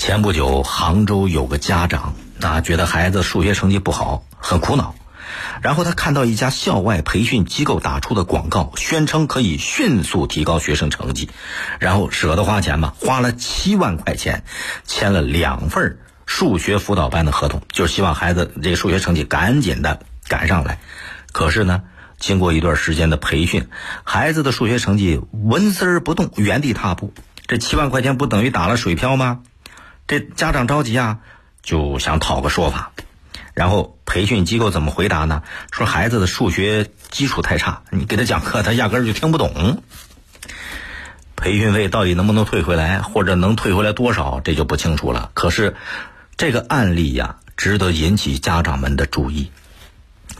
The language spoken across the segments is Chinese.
前不久，杭州有个家长啊，觉得孩子数学成绩不好，很苦恼。然后他看到一家校外培训机构打出的广告，宣称可以迅速提高学生成绩，然后舍得花钱嘛，花了七万块钱，签了两份数学辅导班的合同，就是希望孩子这数学成绩赶紧的赶上来。可是呢，经过一段时间的培训，孩子的数学成绩纹丝儿不动，原地踏步。这七万块钱不等于打了水漂吗？这家长着急啊，就想讨个说法，然后培训机构怎么回答呢？说孩子的数学基础太差，你给他讲课，他压根儿就听不懂。培训费到底能不能退回来，或者能退回来多少，这就不清楚了。可是这个案例呀，值得引起家长们的注意。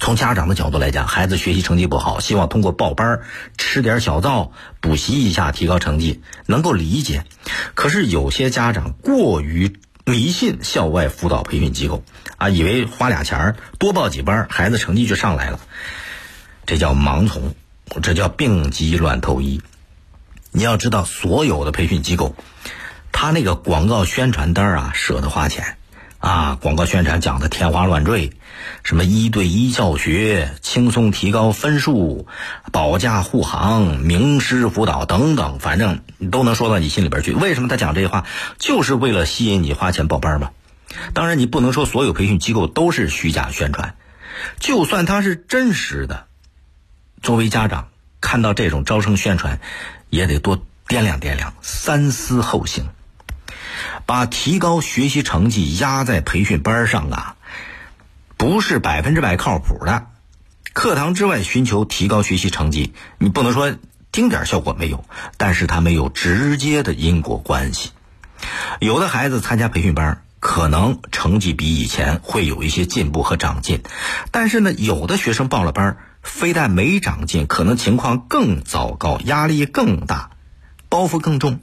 从家长的角度来讲，孩子学习成绩不好，希望通过报班吃点小灶、补习一下提高成绩，能够理解。可是有些家长过于迷信校外辅导培训机构啊，以为花俩钱多报几班，孩子成绩就上来了，这叫盲从，这叫病急乱投医。你要知道，所有的培训机构，他那个广告宣传单啊，舍得花钱。啊，广告宣传讲的天花乱坠，什么一对一教学、轻松提高分数、保驾护航、名师辅导等等，反正都能说到你心里边去。为什么他讲这些话？就是为了吸引你花钱报班嘛。当然，你不能说所有培训机构都是虚假宣传，就算它是真实的，作为家长看到这种招生宣传，也得多掂量掂量，三思后行。把提高学习成绩压在培训班上啊，不是百分之百靠谱的。课堂之外寻求提高学习成绩，你不能说丁点效果没有，但是它没有直接的因果关系。有的孩子参加培训班，可能成绩比以前会有一些进步和长进，但是呢，有的学生报了班，非但没长进，可能情况更糟糕，压力更大，包袱更重。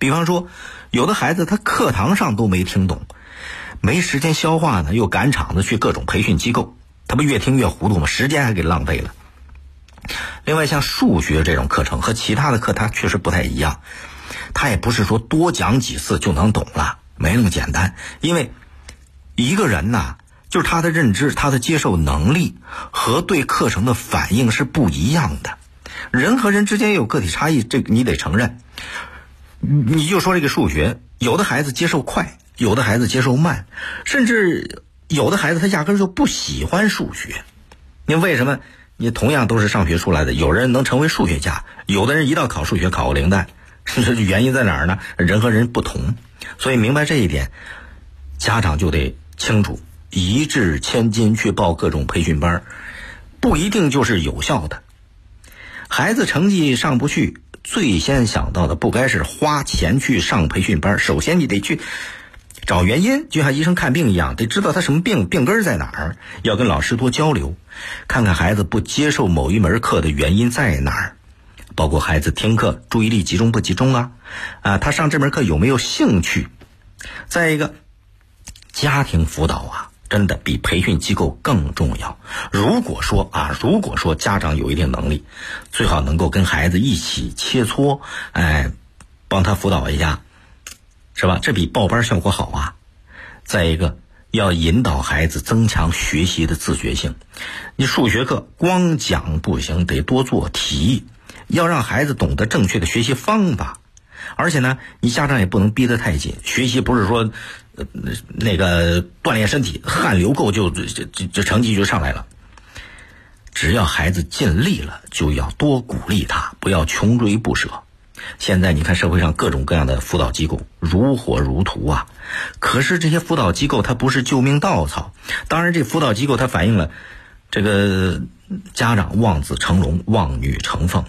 比方说，有的孩子他课堂上都没听懂，没时间消化呢，又赶场子去各种培训机构，他不越听越糊涂吗？时间还给浪费了。另外，像数学这种课程和其他的课，它确实不太一样，它也不是说多讲几次就能懂了，没那么简单。因为一个人呐，就是他的认知、他的接受能力和对课程的反应是不一样的。人和人之间有个体差异，这你得承认。你就说这个数学，有的孩子接受快，有的孩子接受慢，甚至有的孩子他压根就不喜欢数学。你为什么？你同样都是上学出来的，有人能成为数学家，有的人一到考数学考个零蛋，这原因在哪儿呢？人和人不同，所以明白这一点，家长就得清楚，一掷千金去报各种培训班，不一定就是有效的。孩子成绩上不去。最先想到的不该是花钱去上培训班，首先你得去找原因，就像医生看病一样，得知道他什么病，病根在哪儿，要跟老师多交流，看看孩子不接受某一门课的原因在哪儿，包括孩子听课注意力集中不集中啊，啊，他上这门课有没有兴趣？再一个，家庭辅导啊。真的比培训机构更重要。如果说啊，如果说家长有一定能力，最好能够跟孩子一起切磋，哎，帮他辅导一下，是吧？这比报班效果好啊。再一个，要引导孩子增强学习的自觉性。你数学课光讲不行，得多做题，要让孩子懂得正确的学习方法。而且呢，你家长也不能逼得太紧。学习不是说。那那个锻炼身体，汗流够就就就这成绩就上来了。只要孩子尽力了，就要多鼓励他，不要穷追不舍。现在你看社会上各种各样的辅导机构如火如荼啊，可是这些辅导机构它不是救命稻草。当然，这辅导机构它反映了这个家长望子成龙、望女成凤。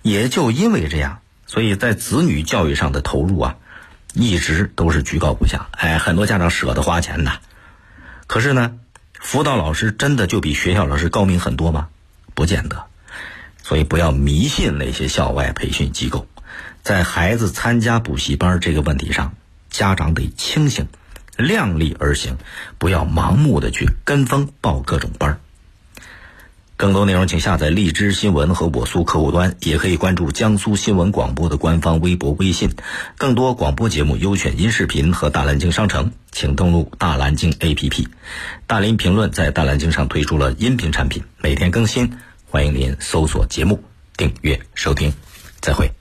也就因为这样，所以在子女教育上的投入啊。一直都是居高不下，哎，很多家长舍得花钱呐。可是呢，辅导老师真的就比学校老师高明很多吗？不见得。所以不要迷信那些校外培训机构。在孩子参加补习班这个问题上，家长得清醒，量力而行，不要盲目的去跟风报各种班儿更多内容请下载荔枝新闻和我苏客户端，也可以关注江苏新闻广播的官方微博、微信。更多广播节目优选音视频和大蓝鲸商城，请登录大蓝鲸 APP。大林评论在大蓝鲸上推出了音频产品，每天更新，欢迎您搜索节目订阅收听。再会。